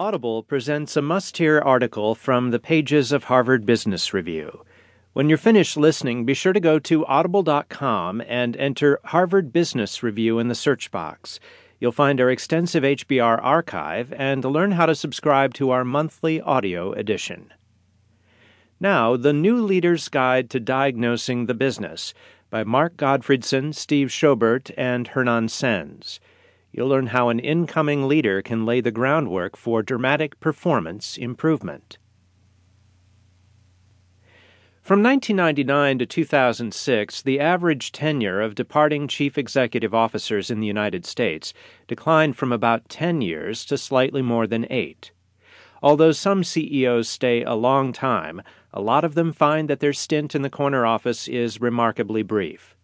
Audible presents a must hear article from the pages of Harvard Business Review. When you're finished listening, be sure to go to audible.com and enter Harvard Business Review in the search box. You'll find our extensive HBR archive and learn how to subscribe to our monthly audio edition. Now, The New Leader's Guide to Diagnosing the Business by Mark Gottfredson, Steve Schaubert, and Hernan Saenz. You'll learn how an incoming leader can lay the groundwork for dramatic performance improvement. From 1999 to 2006, the average tenure of departing chief executive officers in the United States declined from about 10 years to slightly more than 8. Although some CEOs stay a long time, a lot of them find that their stint in the corner office is remarkably brief.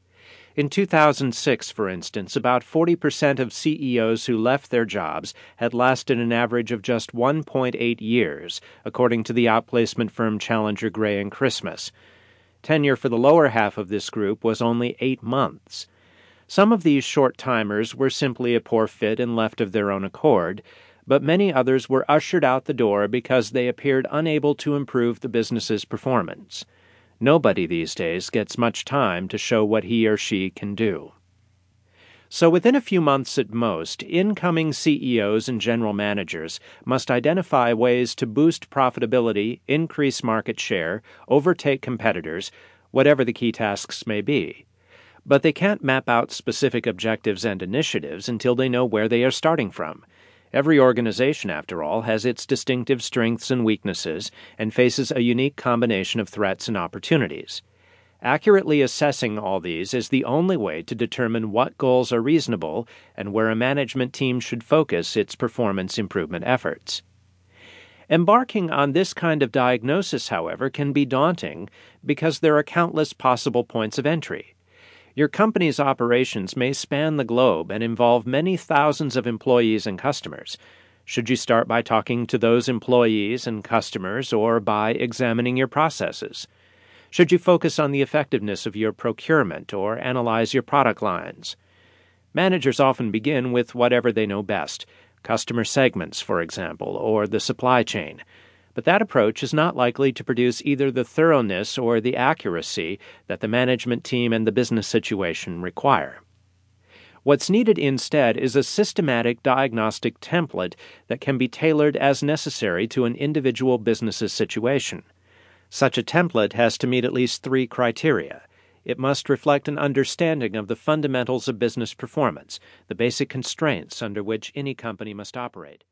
In 2006, for instance, about 40% of CEOs who left their jobs had lasted an average of just 1.8 years, according to the outplacement firm Challenger Gray and Christmas. Tenure for the lower half of this group was only eight months. Some of these short timers were simply a poor fit and left of their own accord, but many others were ushered out the door because they appeared unable to improve the business's performance. Nobody these days gets much time to show what he or she can do. So, within a few months at most, incoming CEOs and general managers must identify ways to boost profitability, increase market share, overtake competitors, whatever the key tasks may be. But they can't map out specific objectives and initiatives until they know where they are starting from Every organization, after all, has its distinctive strengths and weaknesses and faces a unique combination of threats and opportunities. Accurately assessing all these is the only way to determine what goals are reasonable and where a management team should focus its performance improvement efforts. Embarking on this kind of diagnosis, however, can be daunting because there are countless possible points of entry. Your company's operations may span the globe and involve many thousands of employees and customers. Should you start by talking to those employees and customers or by examining your processes? Should you focus on the effectiveness of your procurement or analyze your product lines? Managers often begin with whatever they know best customer segments, for example, or the supply chain but that approach is not likely to produce either the thoroughness or the accuracy that the management team and the business situation require. What's needed instead is a systematic diagnostic template that can be tailored as necessary to an individual business's situation. Such a template has to meet at least three criteria. It must reflect an understanding of the fundamentals of business performance, the basic constraints under which any company must operate.